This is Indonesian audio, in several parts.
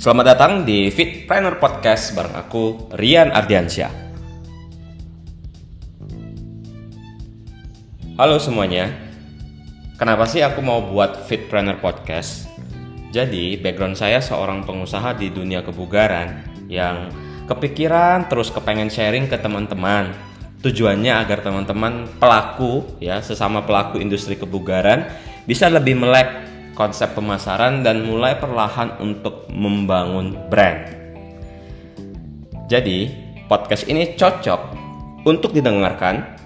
Selamat datang di Fitpreneur Podcast bareng aku, Rian Ardiansyah. Halo semuanya, kenapa sih aku mau buat Fitpreneur Podcast? Jadi, background saya seorang pengusaha di dunia kebugaran yang kepikiran terus kepengen sharing ke teman-teman. Tujuannya agar teman-teman pelaku, ya sesama pelaku industri kebugaran bisa lebih melek konsep pemasaran dan mulai perlahan untuk membangun brand. Jadi, podcast ini cocok untuk didengarkan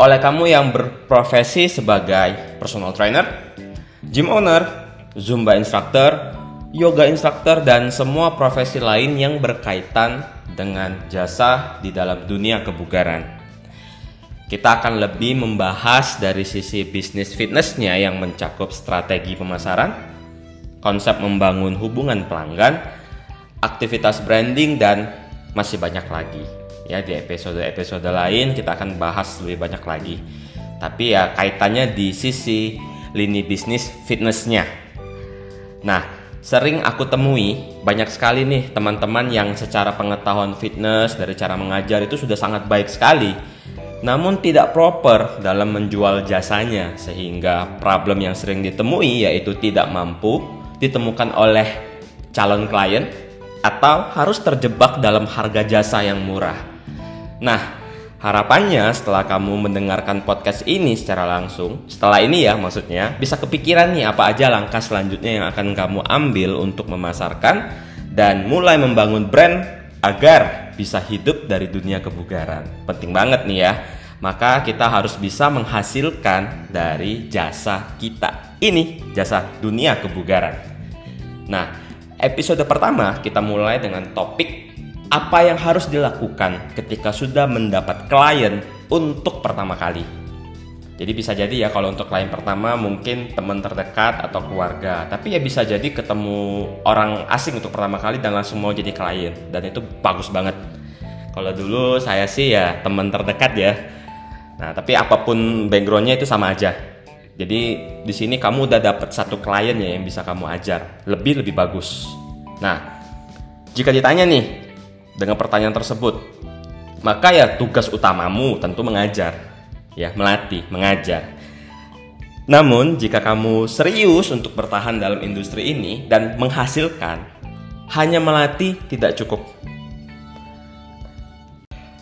oleh kamu yang berprofesi sebagai personal trainer, gym owner, zumba instructor, yoga instructor dan semua profesi lain yang berkaitan dengan jasa di dalam dunia kebugaran. Kita akan lebih membahas dari sisi bisnis fitnessnya yang mencakup strategi pemasaran, konsep membangun hubungan pelanggan, aktivitas branding, dan masih banyak lagi. Ya di episode-episode lain kita akan bahas lebih banyak lagi. Tapi ya kaitannya di sisi lini bisnis fitnessnya. Nah, sering aku temui banyak sekali nih teman-teman yang secara pengetahuan fitness dari cara mengajar itu sudah sangat baik sekali namun tidak proper dalam menjual jasanya sehingga problem yang sering ditemui yaitu tidak mampu ditemukan oleh calon klien atau harus terjebak dalam harga jasa yang murah. Nah, harapannya setelah kamu mendengarkan podcast ini secara langsung, setelah ini ya maksudnya, bisa kepikiran nih apa aja langkah selanjutnya yang akan kamu ambil untuk memasarkan dan mulai membangun brand agar bisa hidup dari dunia kebugaran. Penting banget nih ya. Maka kita harus bisa menghasilkan dari jasa kita. Ini jasa dunia kebugaran. Nah, episode pertama kita mulai dengan topik apa yang harus dilakukan ketika sudah mendapat klien untuk pertama kali. Jadi bisa jadi ya kalau untuk klien pertama mungkin teman terdekat atau keluarga, tapi ya bisa jadi ketemu orang asing untuk pertama kali dan langsung mau jadi klien dan itu bagus banget. Kalau dulu saya sih ya teman terdekat ya. Nah tapi apa pun backgroundnya itu sama aja. Jadi di sini kamu udah dapat satu klien ya yang bisa kamu ajar lebih lebih bagus. Nah jika ditanya nih dengan pertanyaan tersebut, maka ya tugas utamamu tentu mengajar ya melatih, mengajar. Namun jika kamu serius untuk bertahan dalam industri ini dan menghasilkan, hanya melatih tidak cukup.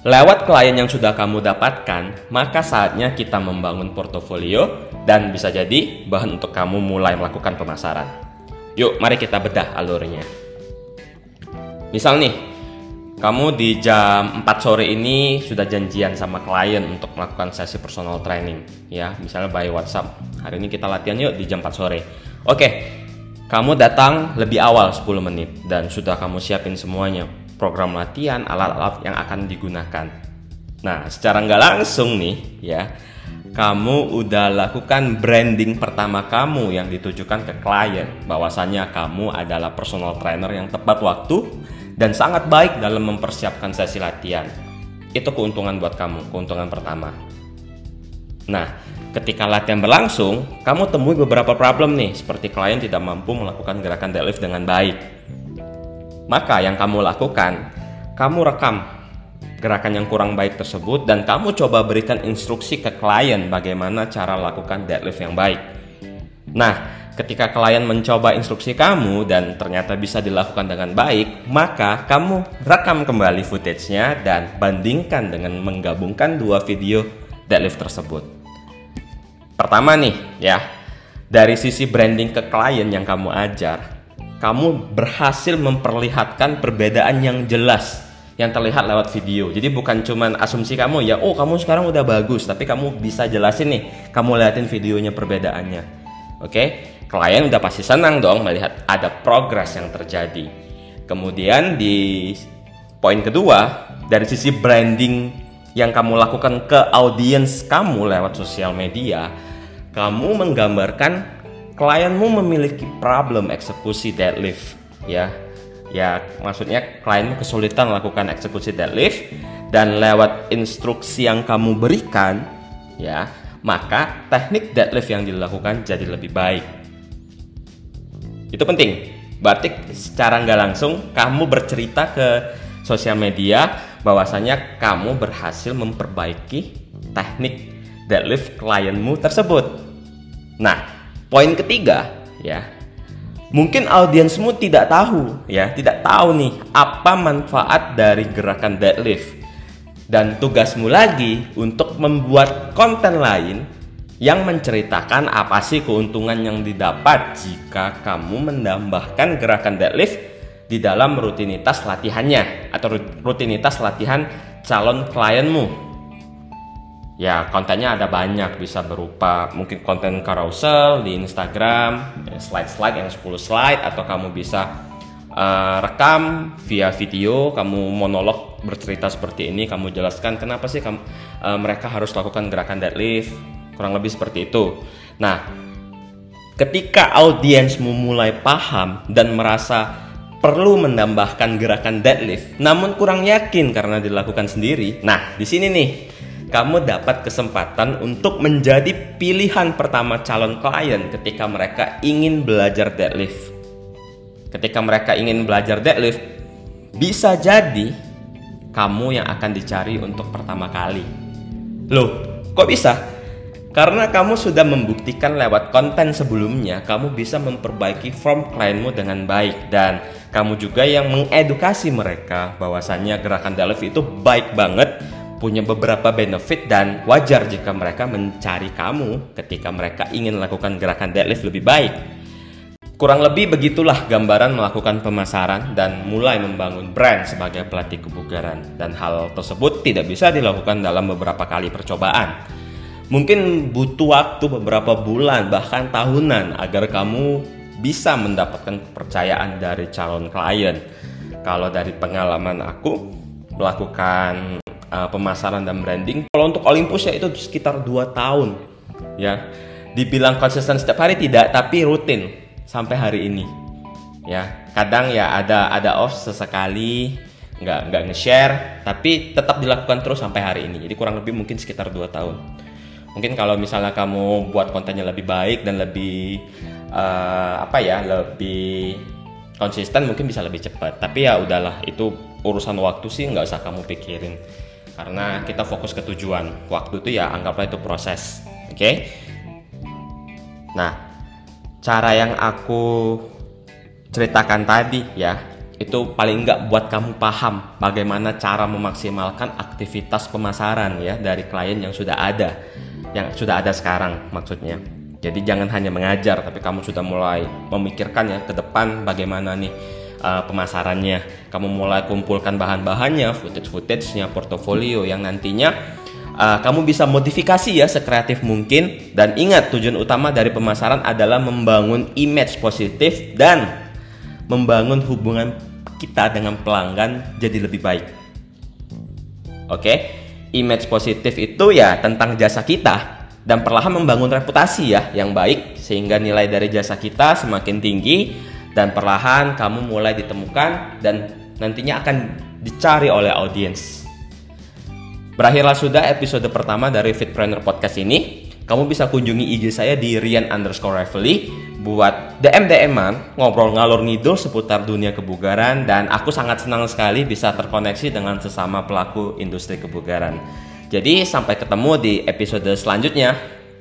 Lewat klien yang sudah kamu dapatkan, maka saatnya kita membangun portofolio dan bisa jadi bahan untuk kamu mulai melakukan pemasaran. Yuk, mari kita bedah alurnya. Misal nih, kamu di jam 4 sore ini sudah janjian sama klien untuk melakukan sesi personal training ya misalnya by WhatsApp hari ini kita latihan yuk di jam 4 sore oke kamu datang lebih awal 10 menit dan sudah kamu siapin semuanya program latihan alat-alat yang akan digunakan nah secara nggak langsung nih ya kamu udah lakukan branding pertama kamu yang ditujukan ke klien bahwasanya kamu adalah personal trainer yang tepat waktu dan sangat baik dalam mempersiapkan sesi latihan. Itu keuntungan buat kamu, keuntungan pertama. Nah, ketika latihan berlangsung, kamu temui beberapa problem nih, seperti klien tidak mampu melakukan gerakan deadlift dengan baik. Maka yang kamu lakukan, kamu rekam gerakan yang kurang baik tersebut dan kamu coba berikan instruksi ke klien bagaimana cara lakukan deadlift yang baik. Nah, Ketika klien mencoba instruksi kamu dan ternyata bisa dilakukan dengan baik, maka kamu rekam kembali footage-nya dan bandingkan dengan menggabungkan dua video deadlift tersebut. Pertama nih, ya, dari sisi branding ke klien yang kamu ajar, kamu berhasil memperlihatkan perbedaan yang jelas yang terlihat lewat video. Jadi bukan cuman asumsi kamu ya, oh kamu sekarang udah bagus, tapi kamu bisa jelasin nih, kamu liatin videonya perbedaannya. Oke? Okay? klien udah pasti senang dong melihat ada progres yang terjadi. Kemudian di poin kedua, dari sisi branding yang kamu lakukan ke audiens kamu lewat sosial media, kamu menggambarkan klienmu memiliki problem eksekusi deadlift, ya. Ya, maksudnya klienmu kesulitan melakukan eksekusi deadlift dan lewat instruksi yang kamu berikan, ya, maka teknik deadlift yang dilakukan jadi lebih baik. Itu penting. Berarti secara nggak langsung kamu bercerita ke sosial media bahwasanya kamu berhasil memperbaiki teknik deadlift klienmu tersebut. Nah, poin ketiga ya. Mungkin audiensmu tidak tahu ya, tidak tahu nih apa manfaat dari gerakan deadlift. Dan tugasmu lagi untuk membuat konten lain yang menceritakan apa sih keuntungan yang didapat jika kamu menambahkan gerakan deadlift di dalam rutinitas latihannya atau rutinitas latihan calon klienmu. Ya, kontennya ada banyak, bisa berupa mungkin konten carousel di Instagram, ya, slide-slide yang 10 slide atau kamu bisa uh, rekam via video, kamu monolog bercerita seperti ini, kamu jelaskan kenapa sih kamu uh, mereka harus lakukan gerakan deadlift, kurang lebih seperti itu. Nah, ketika audiensmu mulai paham dan merasa perlu menambahkan gerakan deadlift, namun kurang yakin karena dilakukan sendiri. Nah, di sini nih, kamu dapat kesempatan untuk menjadi pilihan pertama calon klien ketika mereka ingin belajar deadlift. Ketika mereka ingin belajar deadlift, bisa jadi kamu yang akan dicari untuk pertama kali. Loh, kok bisa? Karena kamu sudah membuktikan lewat konten sebelumnya, kamu bisa memperbaiki form klienmu dengan baik dan kamu juga yang mengedukasi mereka bahwasannya gerakan deadlift itu baik banget, punya beberapa benefit dan wajar jika mereka mencari kamu ketika mereka ingin melakukan gerakan deadlift lebih baik. Kurang lebih begitulah gambaran melakukan pemasaran dan mulai membangun brand sebagai pelatih kebugaran dan hal tersebut tidak bisa dilakukan dalam beberapa kali percobaan Mungkin butuh waktu beberapa bulan bahkan tahunan agar kamu bisa mendapatkan kepercayaan dari calon klien. Kalau dari pengalaman aku melakukan uh, pemasaran dan branding, kalau untuk Olympus ya itu sekitar 2 tahun. Ya. Dibilang konsisten setiap hari tidak, tapi rutin sampai hari ini. Ya, kadang ya ada ada off sesekali, nggak nggak nge-share, tapi tetap dilakukan terus sampai hari ini. Jadi kurang lebih mungkin sekitar 2 tahun mungkin kalau misalnya kamu buat kontennya lebih baik dan lebih uh, apa ya lebih konsisten mungkin bisa lebih cepat tapi ya udahlah itu urusan waktu sih nggak usah kamu pikirin karena kita fokus ke tujuan waktu itu ya anggaplah itu proses oke okay? nah cara yang aku ceritakan tadi ya itu paling nggak buat kamu paham bagaimana cara memaksimalkan aktivitas pemasaran ya dari klien yang sudah ada yang sudah ada sekarang maksudnya. Jadi jangan hanya mengajar, tapi kamu sudah mulai memikirkan ya ke depan bagaimana nih uh, pemasarannya. Kamu mulai kumpulkan bahan-bahannya, footage-footage-nya, portofolio yang nantinya uh, kamu bisa modifikasi ya sekreatif mungkin. Dan ingat tujuan utama dari pemasaran adalah membangun image positif dan membangun hubungan kita dengan pelanggan jadi lebih baik. Oke. Okay? image positif itu ya tentang jasa kita dan perlahan membangun reputasi ya yang baik sehingga nilai dari jasa kita semakin tinggi dan perlahan kamu mulai ditemukan dan nantinya akan dicari oleh audiens. Berakhirlah sudah episode pertama dari Fitpreneur Podcast ini. Kamu bisa kunjungi IG saya di Rian underscore Revelly buat DM DM-an ngobrol ngalur ngidul seputar dunia kebugaran dan aku sangat senang sekali bisa terkoneksi dengan sesama pelaku industri kebugaran. Jadi sampai ketemu di episode selanjutnya.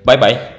Bye bye.